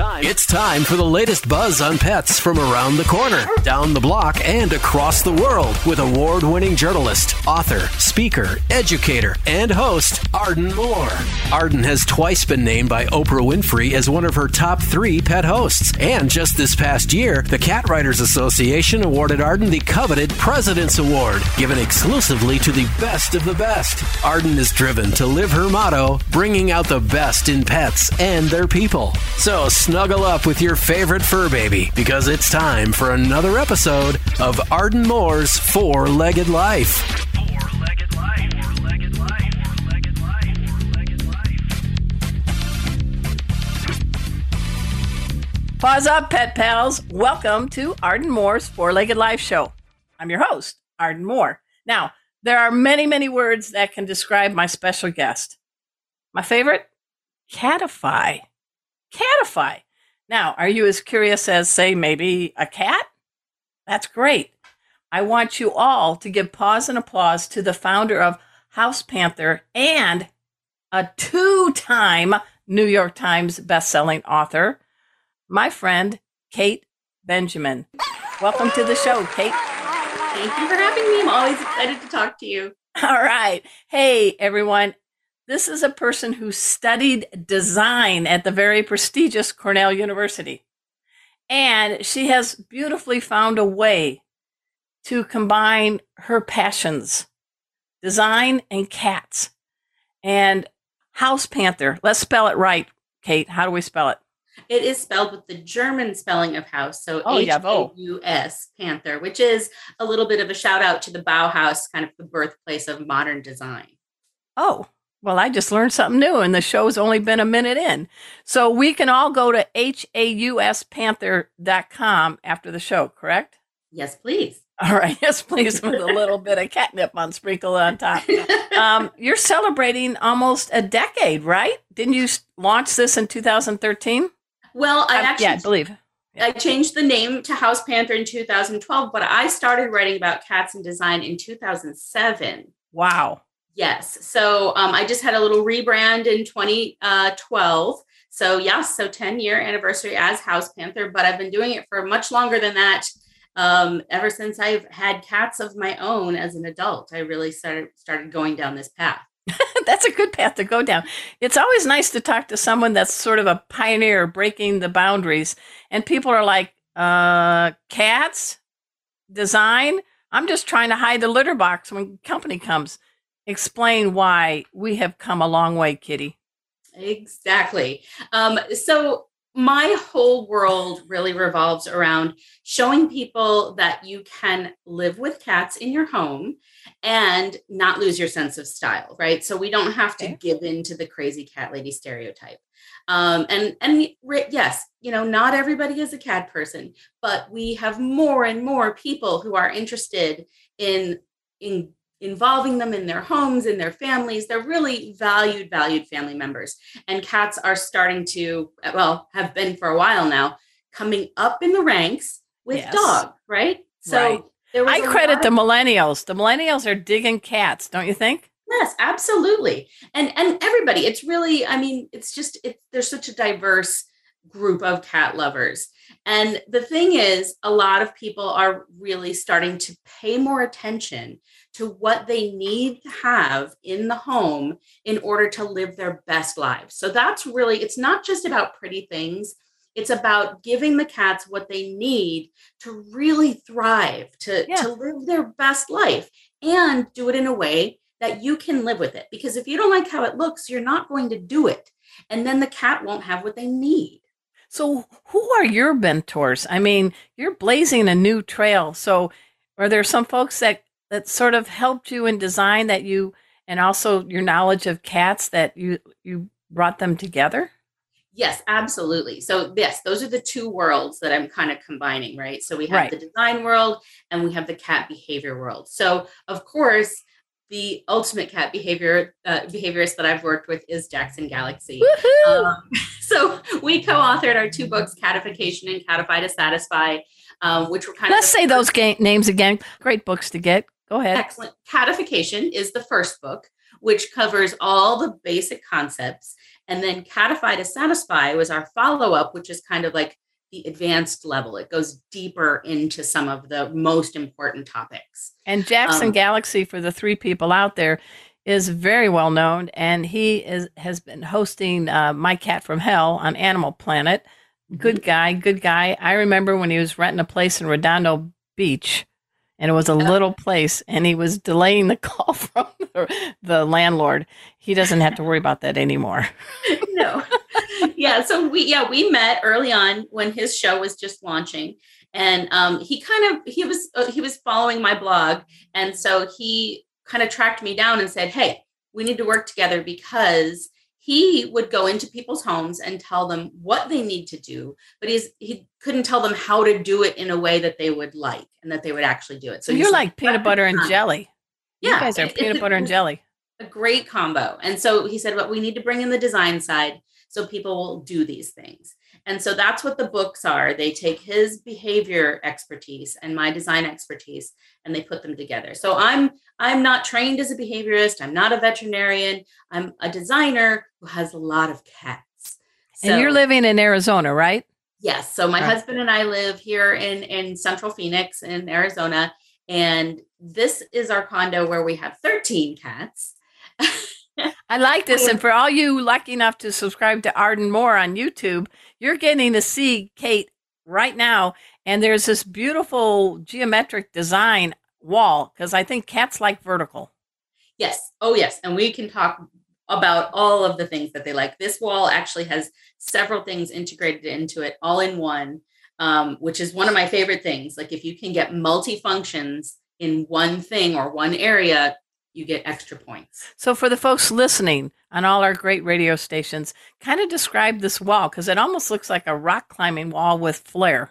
Time. It's time. It's time for the latest buzz on pets from around the corner, down the block, and across the world with award winning journalist, author, speaker, educator, and host Arden Moore. Arden has twice been named by Oprah Winfrey as one of her top three pet hosts. And just this past year, the Cat Writers Association awarded Arden the coveted President's Award, given exclusively to the best of the best. Arden is driven to live her motto, bringing out the best in pets and their people. So snuggle up with your favorite fur baby because it's time for another episode of Arden Moore's Four Legged Life. Four-legged life. Four-legged life. Four-legged life. Four-legged life. Paws up, pet pals. Welcome to Arden Moore's Four Legged Life Show. I'm your host, Arden Moore. Now, there are many, many words that can describe my special guest. My favorite? Catify. Catify. Now, are you as curious as, say, maybe a cat? That's great. I want you all to give pause and applause to the founder of Hauspanther and a two time New York Times bestselling author, my friend, Kate Benjamin. Welcome to the show, Kate. Thank you for having me. I'm always excited to talk to you. All right. Hey, everyone. This is a person who studied design at the very prestigious Cornell University. And she has beautifully found a way to combine her passions, design and cats. And Hauspanther, let's spell it right, Kate. How do we spell it? It is spelled with the German spelling of house, so Oh, oh. H yeah, A oh. U S Panther, which is a little bit of a shout out to the Bauhaus, kind of the birthplace of modern design. Oh, well, I just learned something new, and the show's only been a minute in. So we can all go to hauspanther.com after the show, correct? Yes, please. All right. Yes, please, with a little bit of catnip on sprinkle on top. Um, you're celebrating almost a decade, right? Didn't you launch this in 2013? well, I actually yeah, I believe. I changed the name to Hauspanther in 2012, but I started writing about cats and design in 2007. Wow. Yes. So um, I just had a little rebrand in 2012. So yes, so 10 year anniversary as Hauspanther, but I've been doing it for much longer than that. Um, ever since I've had cats of my own as an adult, I really started started going down this path. that's a good path to go down. It's always nice to talk to someone that's sort of a pioneer breaking the boundaries. And people are like, uh, cats, design. I'm just trying to hide the litter box when company comes. Explain why we have come a long way, Kitty. Exactly. Um, so my whole world really revolves around showing people that you can live with cats in your home and not lose your sense of style, right? So we don't have to Okay. give in to the crazy cat lady stereotype. Um, and and yes, you know, not everybody is a cat person, but we have more and more people who are interested in in involving them in their homes, in their families. They're really valued, valued family members. And cats are starting to, well, have been for a while now, coming up in the ranks with Yes. dog, right? So Right. there was I credit lot the millennials. The millennials are digging cats, don't you think? Yes, absolutely. And and everybody, it's really, I mean, it's just it's there's such a diverse group of cat lovers. And the thing is, a lot of people are really starting to pay more attention to what they need to have in the home in order to live their best lives. So that's really, it's not just about pretty things. It's about giving the cats what they need to really thrive, to, Yeah. to live their best life and do it in a way that you can live with it. Because if you don't like how it looks, you're not going to do it. And then the cat won't have what they need. So, who are your mentors? I mean, you're blazing a new trail. So, are there some folks that that sort of helped you in design that you and also your knowledge of cats that you you brought them together. Yes, absolutely. So yes, those are the two worlds that I'm kind of combining, right? So we have Right. the design world and we have the cat behavior world. So of course, the ultimate cat behavior uh, behaviorist that I've worked with is Jackson Galaxy. Um, so we co-authored our two books, Catification and Catify to Satisfy, um, which were kind of Let's say those ga- names again. Great books to get. Go ahead. Excellent. Catification is the first book, which covers all the basic concepts. And then Catify to Satisfy was our follow up, which is kind of like the advanced level. It goes deeper into some of the most important topics. And Jackson Um, Galaxy, for the three people out there, is very well known, and he is has been hosting uh, My Cat from Hell on Animal Planet. Good guy, good guy. I remember when he was renting a place in Redondo Beach, and it was a little place, and he was delaying the call from the, the landlord. He doesn't have to worry about that anymore. no. yeah. So we, yeah, we met early on when his show was just launching. And um, he kind of, he was, uh, he was following my blog. And so he kind of tracked me down and said, Hey, we need to work together because he would go into people's homes and tell them what they need to do, but he's, he couldn't tell them how to do it in a way that they would like and that they would actually do it. So you're he's like peanut butter and jelly. You Yeah, guys are peanut butter and jelly. a great combo. And so he said, but we need to bring in the design side so people will do these things. And so that's what the books are. They take his behavior expertise and my design expertise and they put them together. So I'm I'm not trained as a behaviorist, I'm not a veterinarian, I'm a designer who has a lot of cats. and you're living in Arizona, right? Yes. So my Right. husband and I live here in in Central Phoenix in Arizona and this is our condo where we have 13 cats. I like this. And for all you lucky enough to subscribe to Arden Moore on YouTube, you're getting to see Kate right now. And there's this beautiful geometric design wall because I think cats like vertical. Yes. Oh, yes. And we can talk about all of the things that they like. This wall actually has several things integrated into it all in one, um, which is one of my favorite things. Like if you can get multifunctions in one thing or one area, you get extra points. So for the folks listening on all our great radio stations, kind of describe this wall because it almost looks like a rock climbing wall with flair.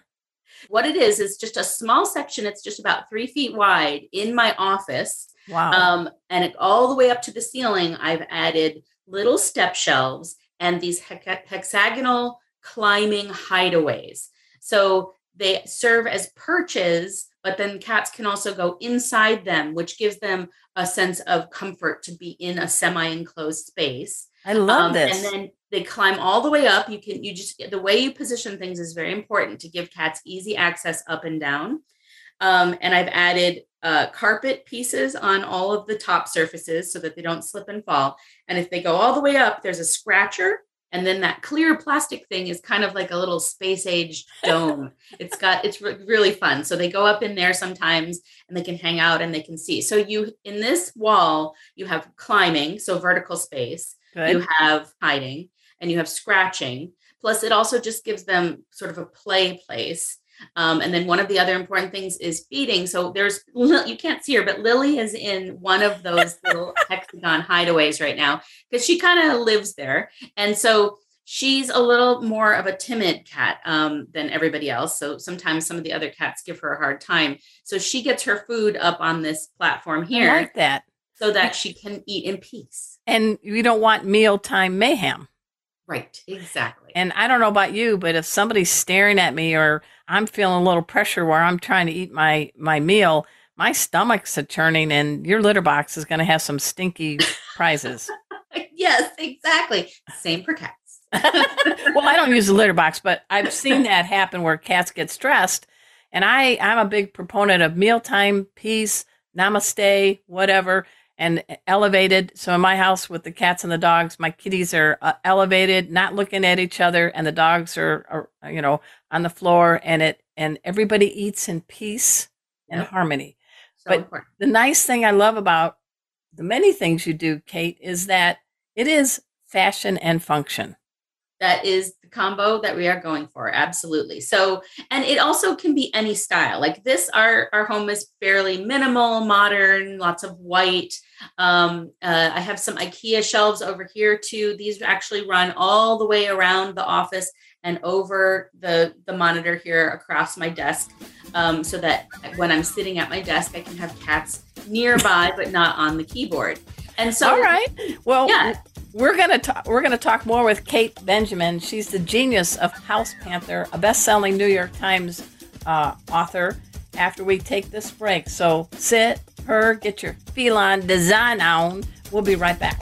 What it is, is just a small section. It's just about three feet wide in my office. Wow. Um, and it, all the way up to the ceiling, I've added little step shelves and these hex- hexagonal climbing hideaways. So they serve as perches, but then cats can also go inside them, which gives them a sense of comfort to be in a semi-enclosed space. I love Um, this. And then they climb all the way up. You can, you just, the way you position things is very important to give cats easy access up and down. Um, and I've added uh, carpet pieces on all of the top surfaces so that they don't slip and fall. And if they go all the way up, there's a scratcher. And then that clear plastic thing is kind of like a little space age dome. it's got, it's re- really fun. So they go up in there sometimes and they can hang out and they can see. So you, in this wall, you have climbing, so vertical space Good. you have hiding and you have scratching plus it also just gives them sort of a play place um, and then one of the other important things is feeding. So there's you can't see her but lily is in one of those little hexagon hideaways right now because she kind of lives there. And so she's a little more of a timid cat um, than everybody else. So sometimes some of the other cats give her a hard time. So she gets her food up on this platform I here like that. so that she can eat in peace. And we don't want mealtime mayhem. Right exactly And I don't know about you, but if somebody's staring at me or I'm feeling a little pressure where I'm trying to eat my my meal, my stomach's a churning and your litter box is going to have some stinky prizes. yes, exactly. Same for cats. well, I don't use the litter box, but I've seen that happen where cats get stressed. And I, I'm a big proponent of mealtime, peace, namaste, whatever, and elevated. So in my house with the cats and the dogs, my kitties are uh, elevated, not looking at each other, and the dogs are, are, you know, on the floor, and it and everybody eats in peace and Yep. harmony. So But- important. The nice thing I love about the many things you do, Kate, is that it is fashion and function. That is combo that we are going for. Absolutely. So, and it also can be any style. Like this, our our home is fairly minimal, modern, lots of white. Um, uh, I have some IKEA shelves over here too. These actually run all the way around the office and over the the monitor here across my desk, um, so that when I'm sitting at my desk, I can have cats nearby but not on the keyboard. And so, all right, well, yeah. We're gonna talk. We're gonna talk more with Kate Benjamin. She's the genius of Hauspanther, a best-selling New York Times uh, author. After we take this break, so sit, her, get your feline design on. We'll be right back.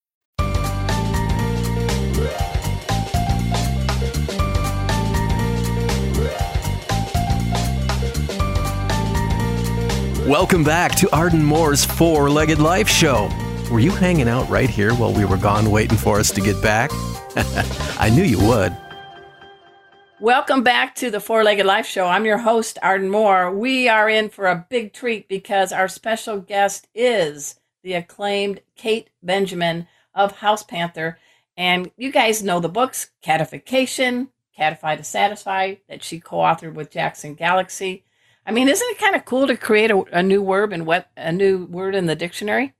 Welcome back to Arden Moore's Four Legged Life Show. Were you hanging out right here while we were gone waiting for us to get back? I knew you would. Welcome back to the Four Legged Life Show. I'm your host, Arden Moore. We are in for a big treat because our special guest is the acclaimed Kate Benjamin of Hauspanther. And you guys know the books Catification, Catify to Satisfy, that she co authored with Jackson Galaxy. I mean, isn't it kind of cool to create a, a new word and what a new word in the dictionary?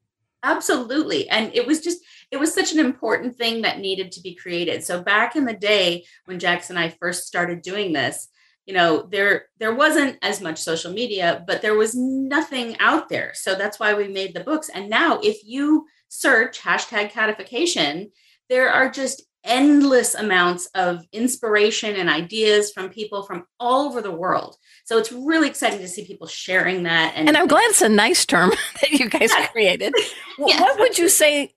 Absolutely. And it was just, it was such an important thing that needed to be created. So back in the day when Jackson and I first started doing this, you know, there there wasn't as much social media, but there was nothing out there. So that's why we made the books. And now if you search hashtag catification, there are just endless amounts of inspiration and ideas from people from all over the world. So it's really exciting to see people sharing that. And, and I'm glad it's a nice term that you guys created. yeah. What would you say,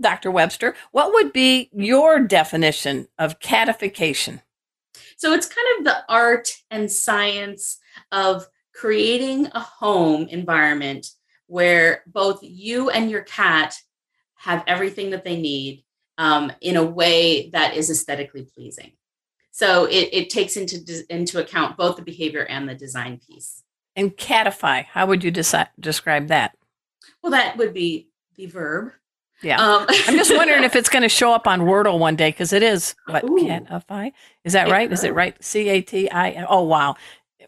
Dr. Webster? What would be your definition of catification? So it's kind of the art and science of creating a home environment where both you and your cat have everything that they need um, in a way that is aesthetically pleasing. So it, it takes into into account both the behavior and the design piece. And catify, how would you desi- describe that? Well, that would be the verb. Yeah. Um, I'm just wondering if it's going to show up on Wordle one day because it is what Ooh. catify. Is that right? Is it right? C A T I. Oh wow.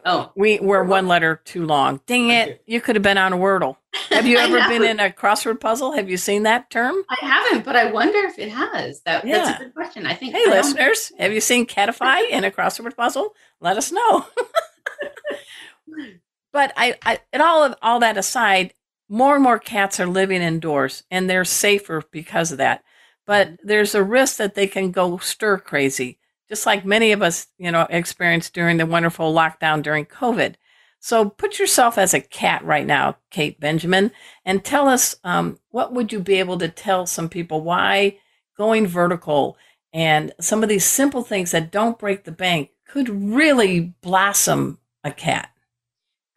Oh, we we're one letter too long. Dang it! You could have been on a Wordle. Have you ever been in a crossword puzzle? Have you seen that term? I haven't, but I wonder if it has. That, yeah. That's a good question. I think. Hey, I listeners, have you seen Catify in a crossword puzzle? Let us know. but I, I, and all of all that aside, more and more cats are living indoors, and they're safer because of that. But mm-hmm. there's a risk that they can go stir crazy just like many of us, you know, experienced during the wonderful lockdown during COVID. So put yourself as a cat right now, Kate Benjamin, and tell us um, what would you be able to tell some people why going vertical and some of these simple things that don't break the bank could really blossom a cat.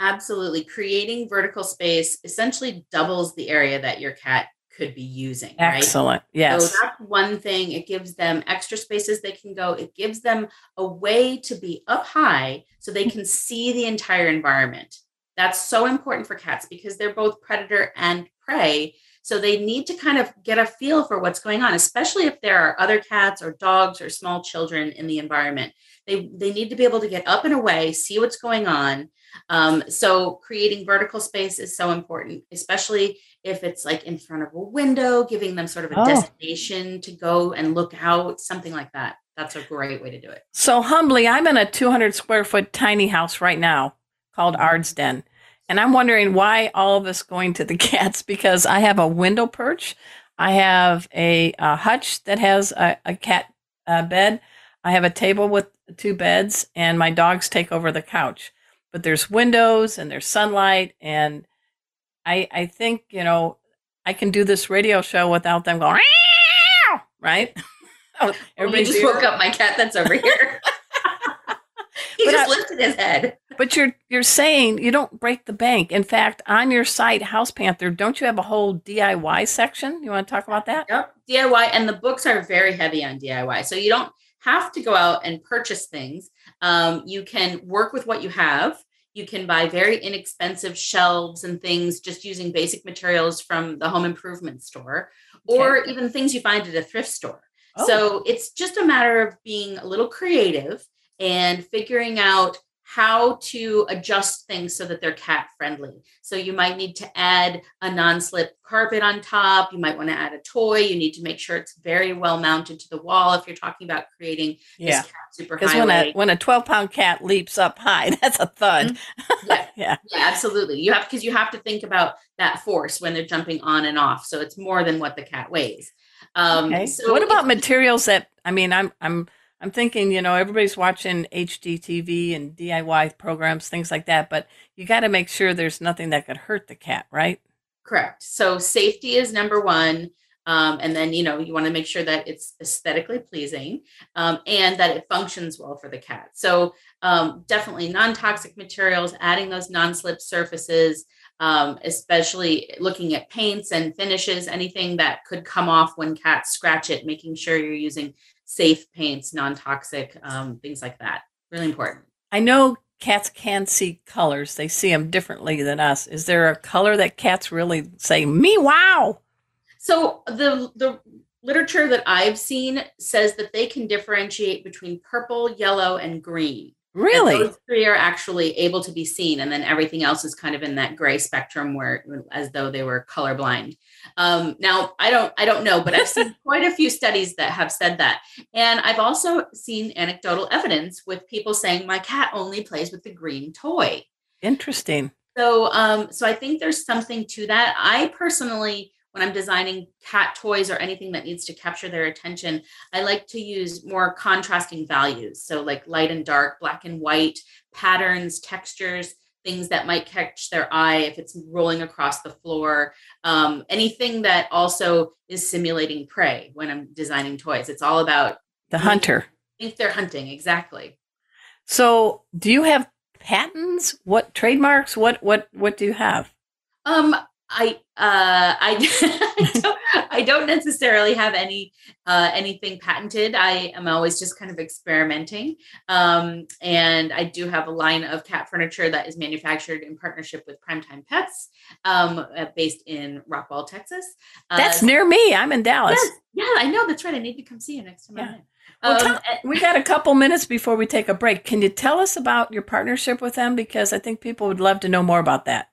Absolutely. Creating vertical space essentially doubles the area that your cat could be using. Excellent. Right? Yes. So that's one thing. It gives them extra spaces they can go. It gives them a way to be up high so they can see the entire environment. That's so important for cats because they're both predator and prey. So they need to kind of get a feel for what's going on, especially if there are other cats or dogs or small children in the environment. They, they need to be able to get up and away, see what's going on. Um, so creating vertical space is so important, especially if it's like in front of a window, giving them sort of a oh. destination to go and look out, something like that. That's a great way to do it. So humbly, I'm in a 200 square foot tiny house right now called mm-hmm. Ard's Den. And I'm wondering why all of us going to the cats because I have a window perch. I have a, a hutch that has a, a cat uh, bed. I have a table with two beds, and my dogs take over the couch. But there's windows and there's sunlight, and I, I think, you know, I can do this radio show without them going, "Meow," right? Oh, You just here. woke up my cat that's over here. he But just I- lifted his head. But you're you're saying you don't break the bank. In fact, on your site, Hauspanther, don't you have a whole DIY section? You want to talk about that? Yep. DIY and the books are very heavy on DIY. So you don't have to go out and purchase things. Um, you can work with what you have. You can buy very inexpensive shelves and things just using basic materials from the home improvement store or even things you find at a thrift store. Oh. So it's just a matter of being a little creative and figuring out how to adjust things so that they're cat friendly. So you might need to add a non-slip carpet on top. You might want to add a toy. You need to make sure it's very well mounted to the wall if you're talking about creating Yeah. this cat super Because when a when a twelve pound cat leaps up high, that's a thud. Yeah. yeah. yeah, absolutely. You have because you have to think about that force when they're jumping on and off. So it's more than what the cat weighs. Um, Okay. so what about materials that I mean, I'm I'm I'm thinking, you know, everybody's watching HGTV and DIY programs, things like that, but you got to make sure there's nothing that could hurt the cat, right? Correct. So safety is number one. Um, and then, you know, you want to make sure that it's aesthetically pleasing um, and that it functions well for the cat. So um, definitely non toxic materials, adding those non slip surfaces, um, especially looking at paints and finishes, anything that could come off when cats scratch it, making sure you're using safe paints, non toxic, um, things like that. Really important. I know cats can see colors. They see them differently than us. Is there a color that cats really say, "Me wow"? So the the literature that I've seen says that they can differentiate between purple, yellow, and green. And Really? those three are actually able to be seen, and then everything else is kind of in that gray spectrum, where as though they were colorblind. Um, now, I don't, I don't know, but I've seen quite a few studies that have said that, and I've also seen anecdotal evidence with people saying my cat only plays with the green toy. Interesting. So, um, so I think there's something to that. I personally, when I'm designing cat toys or anything that needs to capture their attention, I like to use more contrasting values. So, like light and dark, black and white, patterns, textures, things that might catch their eye if it's rolling across the floor. Um, anything that also is simulating prey when I'm designing toys. It's all about The hunter. if they're hunting exactly. So, do you have patents? What trademarks? What what what do you have? Um, I uh, I, I don't I don't necessarily have any uh, anything patented. I am always just kind of experimenting. Um, and I do have a line of cat furniture that is manufactured in partnership with Primetime Pets, um, uh, based in Rockwall, Texas. Uh, That's near me. I'm in Dallas. yes, yeah, I know. That's right. I need to come see you next time. Yeah. Well, Um, tell- we got a couple minutes before we take a break. Can you tell us about your partnership with them? Because I think people would love to know more about that.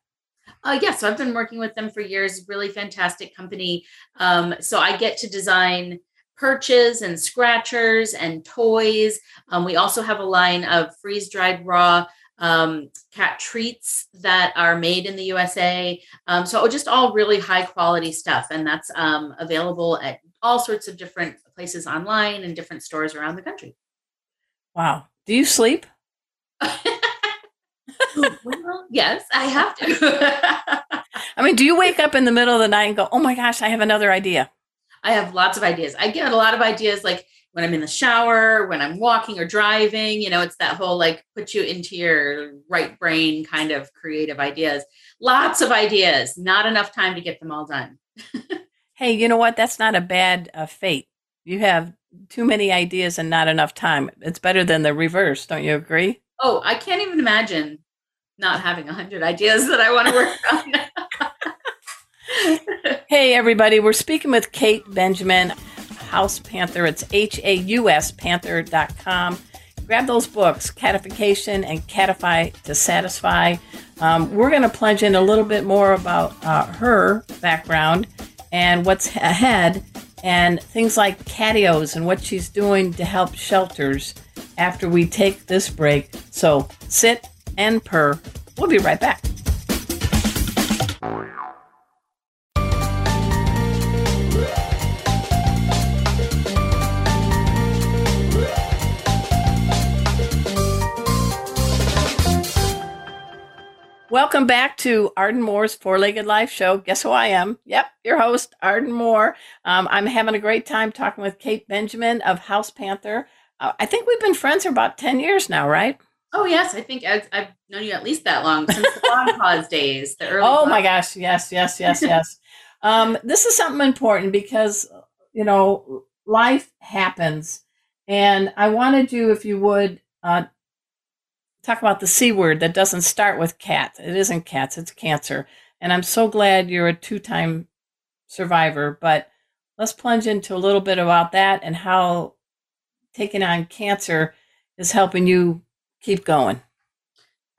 Uh, yeah, so I've been working with them for years. Really fantastic company. Um, so I get to design perches and scratchers and toys. Um, we also have a line of freeze dried raw um, cat treats that are made in the USA. Um, so just all really high quality stuff, and that's um, available at all sorts of different places online and different stores around the country. Wow. Do you sleep? well, yes, I have to. I mean, do you wake up in the middle of the night and go, "Oh my gosh, I have another idea"? I have lots of ideas. I get a lot of ideas like when I'm in the shower, when I'm walking or driving, you know, it's that whole like put you into your right brain kind of creative ideas. Lots of ideas, not enough time to get them all done. Hey, you know what? That's not a bad uh, fate. You have too many ideas and not enough time. It's better than the reverse. Don't you agree? Oh, I can't even imagine not having a hundred ideas that I want to work on. Hey, everybody, we're speaking with Kate Benjamin, Hauspanther. It's H A U S Panther.com. Grab those books, Catification and Catify to Satisfy. Um, we're going to plunge in a little bit more about uh, her background and what's ahead and things like catios and what she's doing to help shelters after we take this break. So sit and purr. We'll be right back. Welcome back to Arden Moore's Four Legged Life Show. Guess who I am? Yep, your host, Arden Moore. Um, I'm having a great time talking with Kate Benjamin of Hauspanther. Uh, I think we've been friends for about 10 years now, right? Oh, yes. I think I've, I've known you at least that long since the long pause days. The early oh, my gosh. Yes, yes, yes, yes. um, this is something important because, you know, life happens. And I wanted you, if you would, uh, talk about the C word that doesn't start with cat. It isn't cats, it's cancer. And I'm so glad you're a two time survivor. But let's plunge into a little bit about that and how taking on cancer is helping you keep going.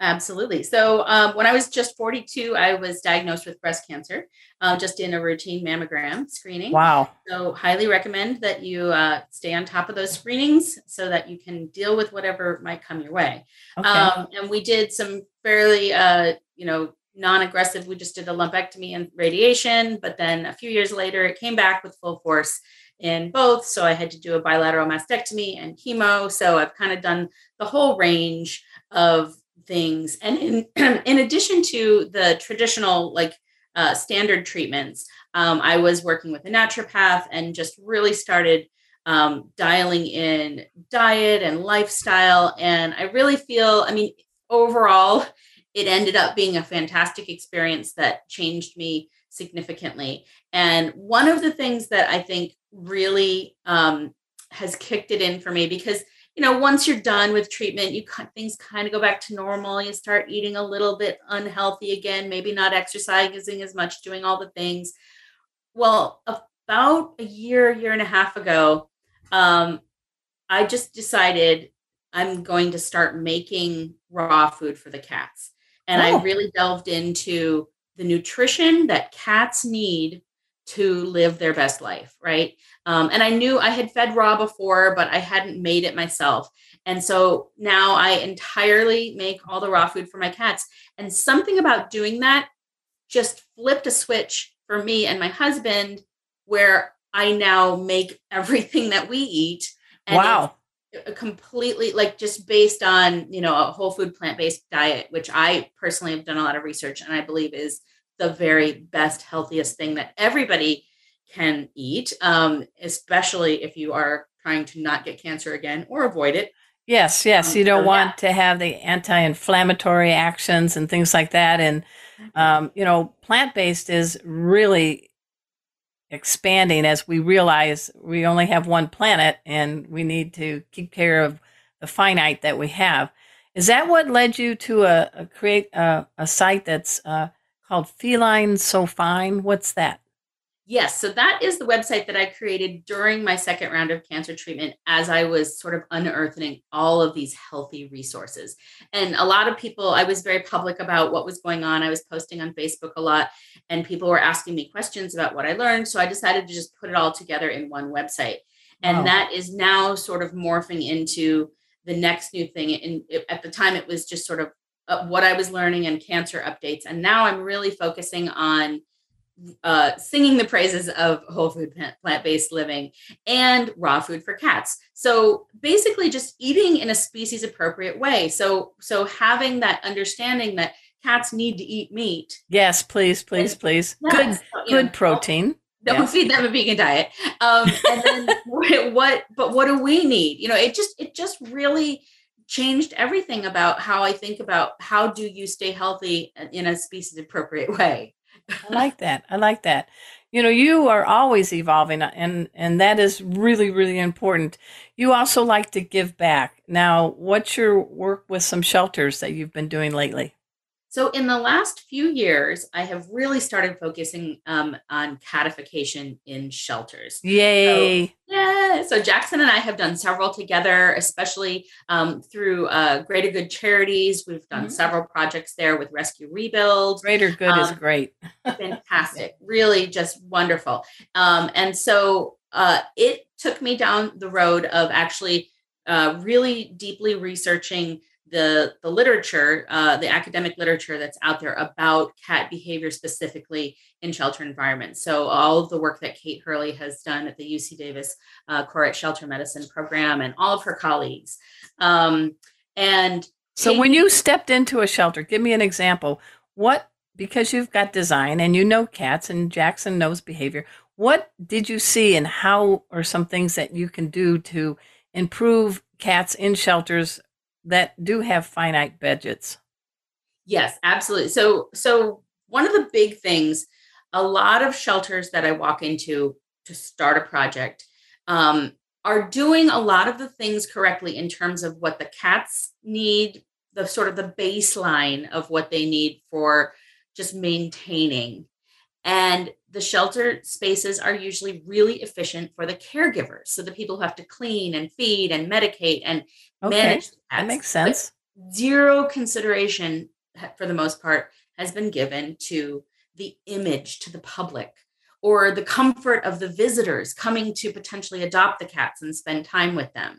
Absolutely. So, um, when I was just 42, I was diagnosed with breast cancer, uh, just in a routine mammogram screening. Wow. So, highly recommend that you uh, stay on top of those screenings so that you can deal with whatever might come your way. Okay. Um, and we did some fairly, uh, you know, non-aggressive. We just did a lumpectomy and radiation, but then a few years later, it came back with full force in both. So I had to do a bilateral mastectomy and chemo. So I've kind of done the whole range of things. And in in addition to the traditional like uh, standard treatments, um, I was working with a naturopath and just really started um, dialing in diet and lifestyle. And I really feel, I mean, overall, it ended up being a fantastic experience that changed me significantly. And one of the things that I think really um, has kicked it in for me because you know once you're done with treatment you things kind of go back to normal. You start eating a little bit unhealthy again maybe not exercising as much doing all the things. Well about a year year and a half ago um, i just decided i'm going to start making raw food for the cats. And oh. i really delved into the nutrition that cats need to live their best life, right? Um, and I knew I had fed raw before, but I hadn't made it myself. And so now I entirely make all the raw food for my cats. And something about doing that just flipped a switch for me and my husband, where I now make everything that we eat. And wow. Completely like just based on, you know, a whole food plant based diet, which I personally have done a lot of research and I believe is the very best, healthiest thing that everybody can eat, um, especially if you are trying to not get cancer again or avoid it. Yes, yes. Um, you don't so, want yeah. to have the anti inflammatory actions and things like that. And, mm-hmm. um, you know, plant based is really expanding as we realize we only have one planet and we need to keep care of the finite that we have. Is that what led you to a, a create a, a, site that's uh, called Feline So Fine. What's that? Yes, so that is the website that I created during my second round of cancer treatment as I was sort of unearthing all of these healthy resources. And a lot of people, I was very public about what was going on. I was posting on Facebook a lot, and people were asking me questions about what I learned. So I decided to just put it all together in one website. And wow. that is now sort of morphing into the next new thing. And at the time, it was just sort of uh, what I was learning and cancer updates. And now I'm really focusing on uh, singing the praises of whole food plant based living and raw food for cats. So basically, just eating in a species appropriate way. So so having that understanding that cats need to eat meat. Yes, please, please, and, please. Yes, good, good know, protein. Don't yes. feed them a vegan diet. Um, and then what? But what do we need? You know, it just it just really changed everything about how I think about how do you stay healthy in a species appropriate way. I like that. I like that. You know, you are always evolving uh, and and that is really really important. You also like to give back. Now, what's your work with some shelters that you've been doing lately? So, in the last few years, I have really started focusing um, on catification in shelters. Yay! So, yeah. So, Jackson and I have done several together, especially um, through uh, Greater Good Charities. We've done mm-hmm. several projects there with Rescue Rebuild. Greater Good um, is great. fantastic. Really just wonderful. Um, and so, uh, it took me down the road of actually uh, really deeply researching the the literature, uh, the academic literature that's out there about cat behavior specifically in shelter environments. So all of the work that Kate Hurley has done at the UC Davis uh, Koret Shelter Medicine Program and all of her colleagues. Um, and so Kate, when you stepped into a shelter, give me an example. what because you've got design and you know cats and Jackson knows behavior. What did you see and how are some things that you can do to improve cats in shelters that do have finite budgets? Yes, absolutely. So so one of the big things a lot of shelters that I walk into to start a project um, are doing a lot of the things correctly in terms of what the cats need, the sort of the baseline of what they need for just maintaining. And the shelter spaces are usually really efficient for the caregivers. So the people who have to clean and feed and medicate and okay. manage the cats. That makes sense. But zero consideration for the most part has been given to the image to the public or the comfort of the visitors coming to potentially adopt the cats and spend time with them.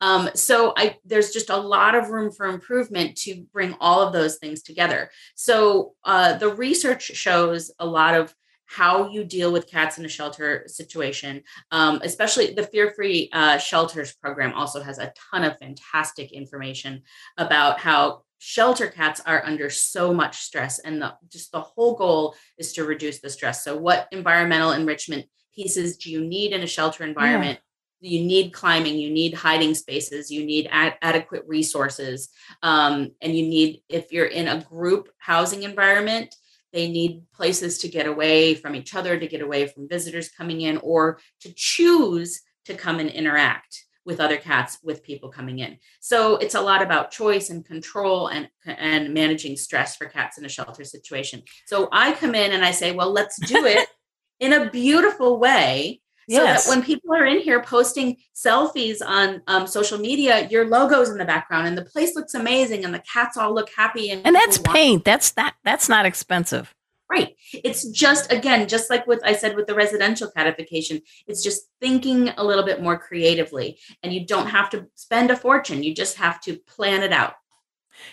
Um, so I, there's just a lot of room for improvement to bring all of those things together. So uh, the research shows a lot of how you deal with cats in a shelter situation, um, especially the Fear Free uh, Shelters program also has a ton of fantastic information about how shelter cats are under so much stress and the, just the whole goal is to reduce the stress so what environmental enrichment pieces do you need in a shelter environment yeah. You need climbing you need hiding spaces you need ad- adequate resources um, and you need if you're in a group housing environment they need places to get away from each other to get away from visitors coming in or to choose to come and interact with other cats with people coming in. So it's a lot about choice and control and and managing stress for cats in a shelter situation. So i come in and i say well let's do it in a beautiful way so that when people are in here posting selfies on um, social media your logo's in the background and the place looks amazing and the cats all look happy and, and that's paint that's that that's not expensive Right. It's just, again, just like what I said with the residential catification, it's just thinking a little bit more creatively. And you don't have to spend a fortune, you just have to plan it out.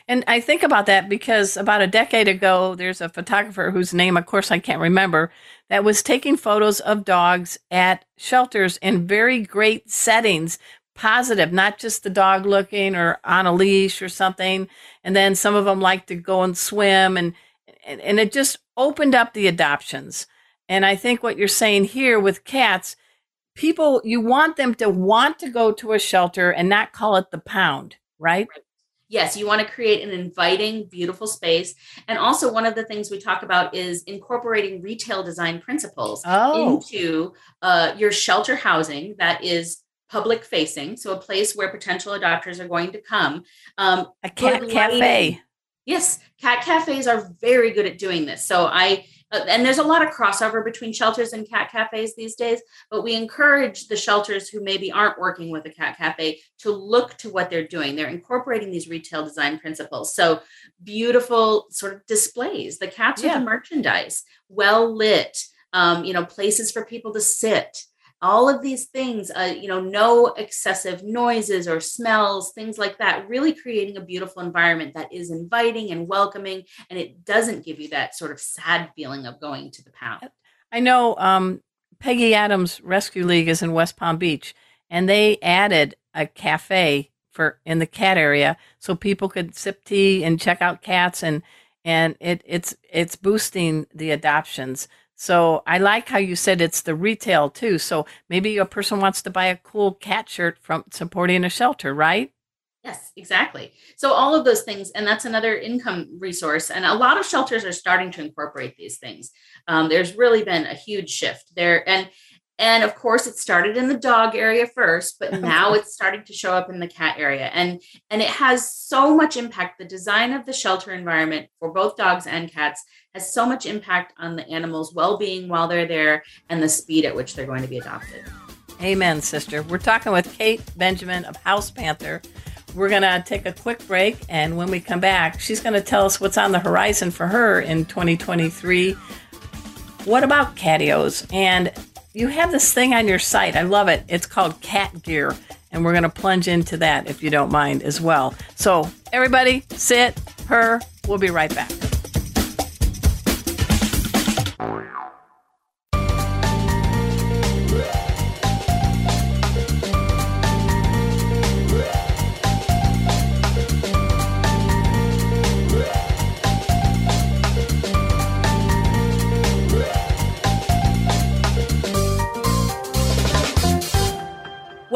And I think about that because about a decade ago, there's a photographer whose name, of course, I can't remember, that was taking photos of dogs at shelters in very great settings, positive, not just the dog looking or on a leash or something. And then some of them like to go and swim and and, and it just opened up the adoptions. And I think what you're saying here with cats, people, you want them to want to go to a shelter and not call it the pound, right? right. Yes, you want to create an inviting, beautiful space. And also, one of the things we talk about is incorporating retail design principles oh. into uh, your shelter housing that is public facing. So, a place where potential adopters are going to come. Um, a cat cafe. Yes, cat cafes are very good at doing this. So I and there's a lot of crossover between shelters and cat cafes these days, but we encourage the shelters who maybe aren't working with a cat cafe to look to what they're doing. They're incorporating these retail design principles. So beautiful sort of displays, the cats yeah. with the merchandise, well lit, um, you know, places for people to sit all of these things uh, you know no excessive noises or smells things like that really creating a beautiful environment that is inviting and welcoming and it doesn't give you that sort of sad feeling of going to the pound. I know um, peggy adams rescue league is in west palm beach and they added a cafe for in the cat area so people could sip tea and check out cats and and it, it's it's boosting the adoptions so I like how you said it's the retail too. So maybe a person wants to buy a cool cat shirt from supporting a shelter, right? Yes, exactly. So all of those things, and that's another income resource. And a lot of shelters are starting to incorporate these things. Um, there's really been a huge shift there, and and of course, it started in the dog area first, but now it's starting to show up in the cat area. And, and it has so much impact. The design of the shelter environment for both dogs and cats has so much impact on the animals' well being while they're there and the speed at which they're going to be adopted. Amen, sister. We're talking with Kate Benjamin of Hauspanther. We're going to take a quick break. And when we come back, she's going to tell us what's on the horizon for her in 2023. What about catios? And you have this thing on your site. I love it. It's called Cat Gear. And we're going to plunge into that if you don't mind as well. So, everybody, sit, her. We'll be right back.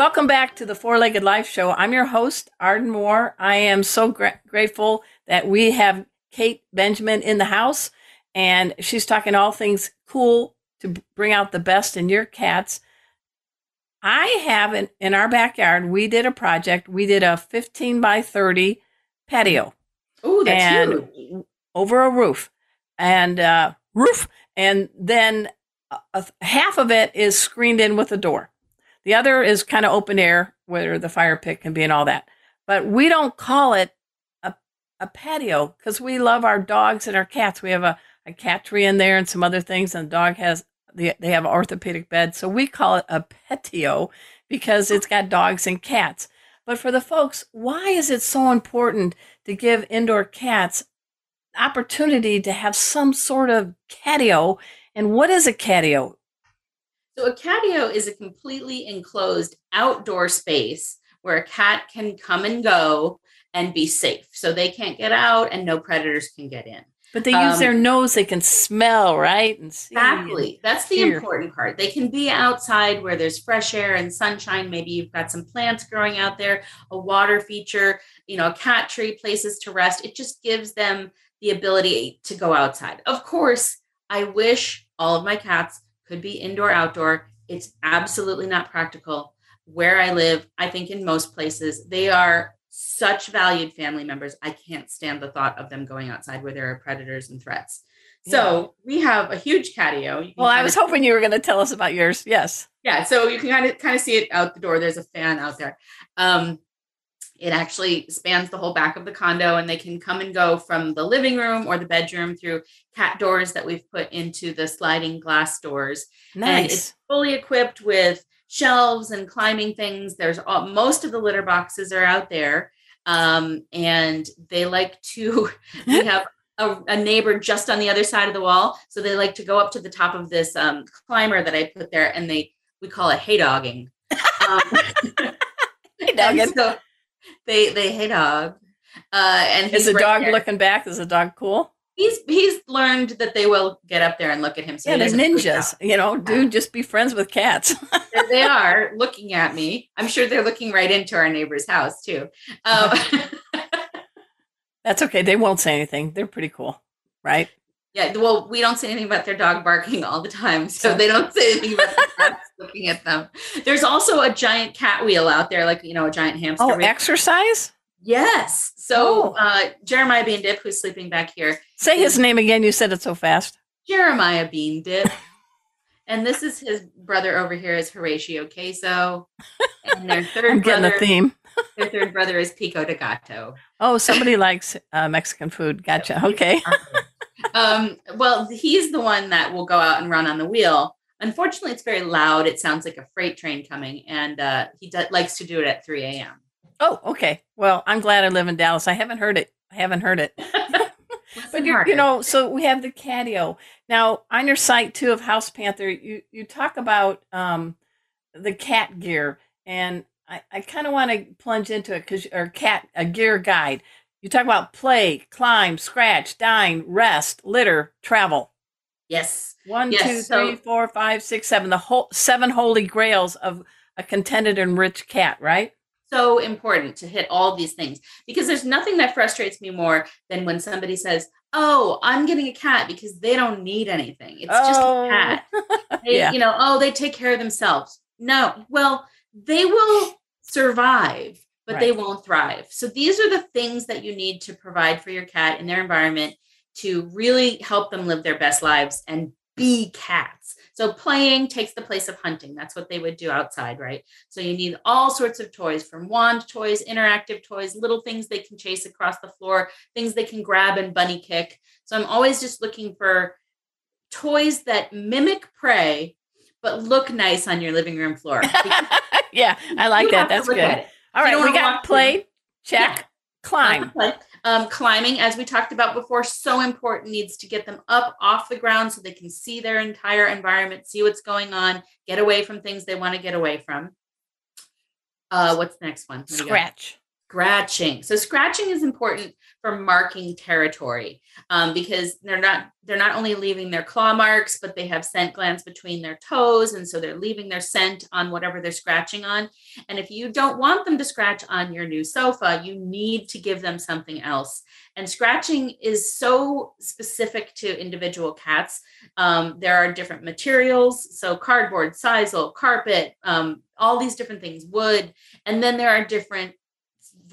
Welcome back to the Four Legged Life Show. I'm your host, Arden Moore. I am so gra- grateful that we have Kate Benjamin in the house, and she's talking all things cool to bring out the best in your cats. I have in, in our backyard, we did a project. We did a 15 by 30 patio. Oh, that's and huge. over a roof and uh, roof. And then a, a- half of it is screened in with a door. The other is kind of open air where the fire pit can be and all that. But we don't call it a, a patio because we love our dogs and our cats. We have a, a cat tree in there and some other things, and the dog has the, they have an orthopedic bed. So we call it a patio because it's got dogs and cats. But for the folks, why is it so important to give indoor cats opportunity to have some sort of catio? And what is a catio? So a catio is a completely enclosed outdoor space where a cat can come and go and be safe. So they can't get out and no predators can get in. But they use Um, their nose; they can smell, right? And see. Exactly. That's the hear. important part. They can be outside where there's fresh air and sunshine. Maybe you've got some plants growing out there, a water feature, you know, a cat tree, places to rest. It just gives them the ability to go outside. Of course, I wish all of my cats could be indoor outdoor. It's absolutely not practical. Where I live, I think in most places, they are such valued family members. I can't stand the thought of them going outside where there are predators and threats. So we have a huge catio. Well, I was of- hoping you were going to tell us about yours. Yes. yeah. So you can kind of kind of see it out the door. There's a fan out there. Um, it actually spans the whole back of the condo, and they can come and go from the living room or the bedroom through cat doors that we've put into the sliding glass doors. And Nice. it's fully equipped with shelves and climbing things. There's all, most of the litter boxes are out there. Um, and they like to, we have a, a neighbor just on the other side of the wall. So they like to go up to the top of this um, climber that I put there and they, we call it hay dogging. Um, Hey, and so they, they hay dog. Uh, and Is the dog looking back? Is the dog cool? He's he's learned that they will get up there and look at him. So yeah, they're doesn't freak out. ninjas. You know, dude, just be friends with cats. there they are looking at me. I'm sure they're looking right into our neighbor's house too. Um, That's okay. They won't say anything. They're pretty cool, right? yeah, well, we don't say anything about their dog barking all the time, so they don't say anything about the cats looking at them. There's also a giant cat wheel out there, like you know, a giant hamster Oh, wheel. exercise? yes. So Oh. uh, Jeremiah Bean Dip, who's sleeping back here, Say his name again. You said it so fast. Jeremiah Bean Dip. And this is his brother over here is Horatio Queso. And their 3rd I'm getting brother, a theme. their third brother is Pico de Gato. Oh, somebody likes uh, Mexican food. Gotcha. Okay. um, well, he's the one that will go out and run on the wheel. Unfortunately, it's very loud. It sounds like a freight train coming, and uh, he d- likes to do it at 3 a.m. Oh, okay. Well, I'm glad I live in Dallas. I haven't heard it. I haven't heard it. But you you know, so we have the catio now on your site too of Hauspanther. You you talk about um, the cat gear, and I, I kind of want to plunge into it because or cat a gear guide. You talk about play, climb, scratch, dine, rest, litter, travel. Yes, One, Yes, two, so- three, four, five, six, seven. The whole seven holy grails of a contented and rich cat, right? so important to hit all these things because there's nothing that frustrates me more than when somebody says, "Oh, I'm getting a cat because they don't need anything. It's just a oh. cat." They, Yeah. You know, oh, they take care of themselves. No, well, they will survive, but they won't thrive. So these are the things that you need to provide for your cat in their environment to really help them live their best lives and be cats. So playing takes the place of hunting. That's what they would do outside, right? So you need all sorts of toys from wand toys, interactive toys, little things they can chase across the floor, things they can grab and bunny kick. So I'm always just looking for toys that mimic prey but look nice on your living room floor. Yeah, I like that. That's good. All right, we got play, check, Yeah. climb. Um, um, climbing, as we talked about before, so important. Needs to get them up off the ground so they can see their entire environment, see what's going on, get away from things they want to get away from. Uh, what's the next one? Scratch. Scratching. So scratching is important for marking territory um, because they're not they're not only leaving their claw marks, but they have scent glands between their toes, and so they're leaving their scent on whatever they're scratching on. And if you don't want them to scratch on your new sofa, you need to give them something else. And scratching is so specific to individual cats. Um, there are different materials, so cardboard, sisal, carpet, um, all these different things, wood, and then there are different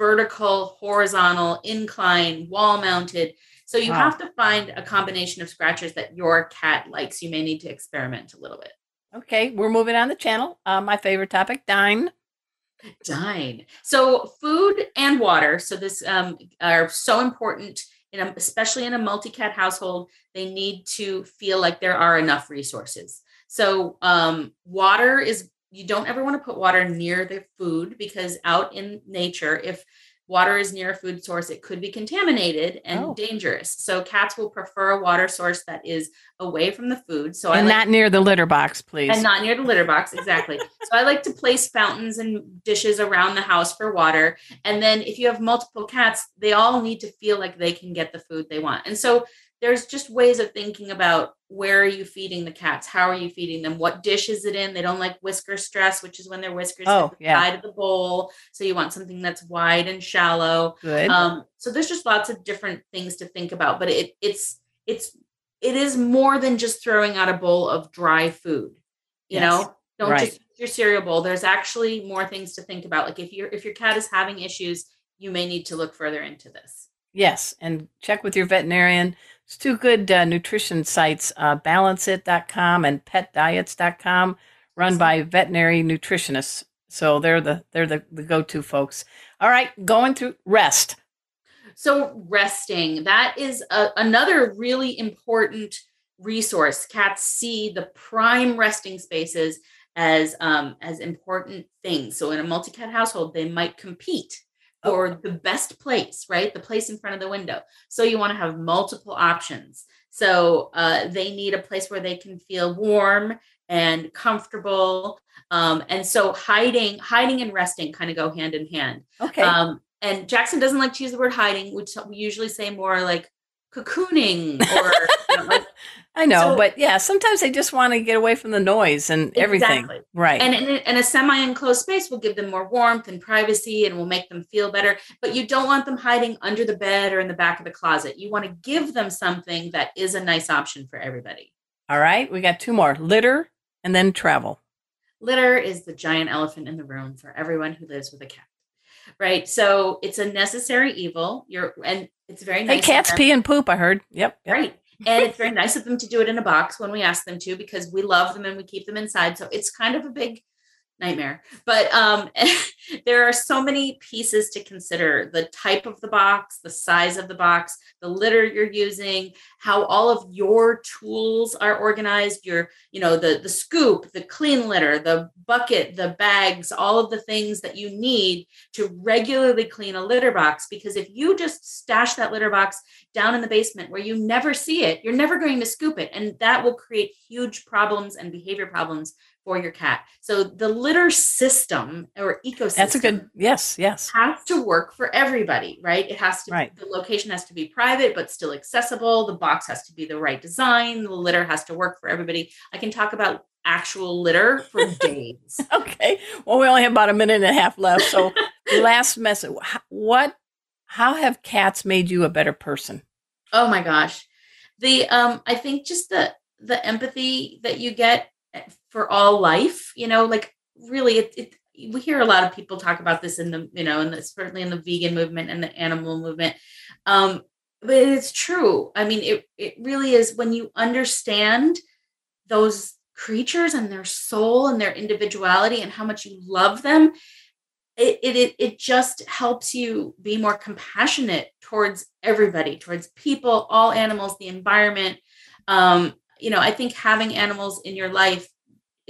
vertical, horizontal, incline, wall mounted. So you wow. have to find a combination of scratchers that your cat likes. You may need to experiment a little bit. Okay, we're moving on the channel. Uh, my favorite topic, dine. Dine. So food and water. So this um, are so important in a, especially in a multi-cat household. They need to feel like there are enough resources. So um, water is you don't ever want to put water near the food because out in nature, if water is near a food source, it could be contaminated and oh. dangerous. So cats will prefer a water source that is away from the food. So and I like, not near the litter box, please. And not near the litter box, exactly. so I like to place fountains and dishes around the house for water. And then if you have multiple cats, they all need to feel like they can get the food they want. And so there's just ways of thinking about where are you feeding the cats? How are you feeding them? What dish is it in? They don't like whisker stress, which is when their whiskers oh, at the yeah. side of the bowl. So you want something that's wide and shallow. Good. Um, so there's just lots of different things to think about, but it it's it's it is more than just throwing out a bowl of dry food. You yes. know, don't right. just your cereal bowl. There's actually more things to think about. Like if your if your cat is having issues, you may need to look further into this. Yes, and check with your veterinarian two good uh, nutrition sites, uh, balanceit.com and petdiets.com, run by veterinary nutritionists. So they're the they're the, the go-to folks. All right, going through rest. So resting, that is a, another really important resource. Cats see the prime resting spaces as um, as important things. So in a multi-cat household, they might compete or oh. the best place, right? The place in front of the window. So you want to have multiple options. So uh, they need a place where they can feel warm and comfortable. Um, and so hiding, hiding and resting kind of go hand in hand. Okay. Um, and Jackson doesn't like to use the word hiding, which we usually say more like cocooning or you know, like I know, so, but yeah, sometimes they just want to get away from the noise and everything. Exactly. Right. And, and, and a semi enclosed space will give them more warmth and privacy and will make them feel better. But you don't want them hiding under the bed or in the back of the closet. You want to give them something that is a nice option for everybody. All right. We got two more litter and then travel. Litter is the giant elephant in the room for everyone who lives with a cat. Right. So it's a necessary evil. You're and it's very nice. Hey, cats pee and poop, I heard. Yep. yep. Right and it's very nice of them to do it in a box when we ask them to because we love them and we keep them inside. So it's kind of a big nightmare. But um, there are so many pieces to consider the type of the box, the size of the box, the litter you're using, how all of your tools are organized, your, you know, the, the scoop, the clean litter, the bucket, the bags, all of the things that you need to regularly clean a litter box. Because if you just stash that litter box down in the basement where you never see it, you're never going to scoop it. And that will create huge problems and behavior problems for your cat. So the litter system or ecosystem That's a good yes, yes. has to work for everybody, right? It has to right. the location has to be private but still accessible. The box has to be the right design. The litter has to work for everybody. I can talk about actual litter for days. okay. Well, we only have about a minute and a half left. So last message what how have cats made you a better person? Oh my gosh. The um I think just the the empathy that you get for all life you know like really it, it we hear a lot of people talk about this in the you know and certainly in the vegan movement and the animal movement. Um but it's true. I mean it it really is when you understand those creatures and their soul and their individuality and how much you love them it, it it just helps you be more compassionate towards everybody towards people all animals the environment. Um you know, I think having animals in your life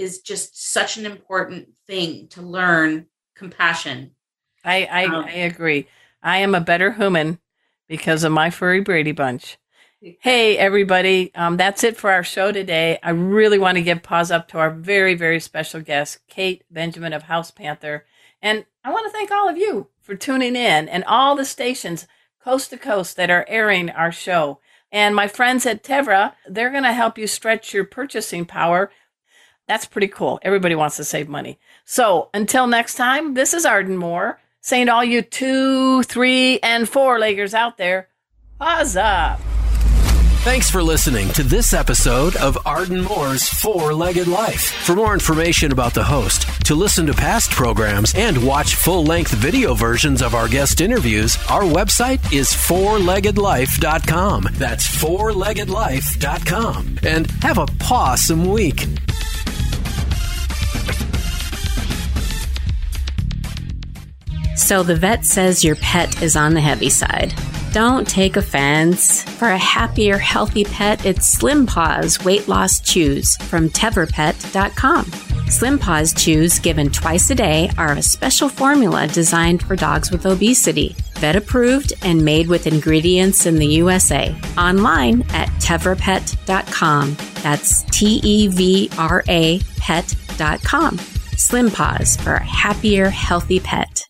is just such an important thing to learn compassion. I I, um, I agree. I am a better human because of my furry Brady Bunch. Hey everybody, um, that's it for our show today. I really want to give paws up to our very very special guest, Kate Benjamin of Hauspanther, and I want to thank all of you for tuning in and all the stations coast to coast that are airing our show. And my friends at Tevra, they're going to help you stretch your purchasing power. That's pretty cool. Everybody wants to save money. So until next time, this is Arden Moore saying to all you two, three, and four leggers out there, paws up. Thanks for listening to this episode of Arden Moore's Four Legged Life. For more information about the host, to listen to past programs, and watch full length video versions of our guest interviews, our website is fourleggedlife.com. That's fourleggedlife.com. And have a pawsome week. So the vet says your pet is on the heavy side. Don't take offense. For a happier, healthy pet, it's Slim Paws Weight Loss Chews from TevraPet.com. Slim Paws Chews, given twice a day, are a special formula designed for dogs with obesity. Vet approved and made with ingredients in the USA. Online at TevraPet.com. That's T E V R A pet.com. Slim Paws for a happier, healthy pet.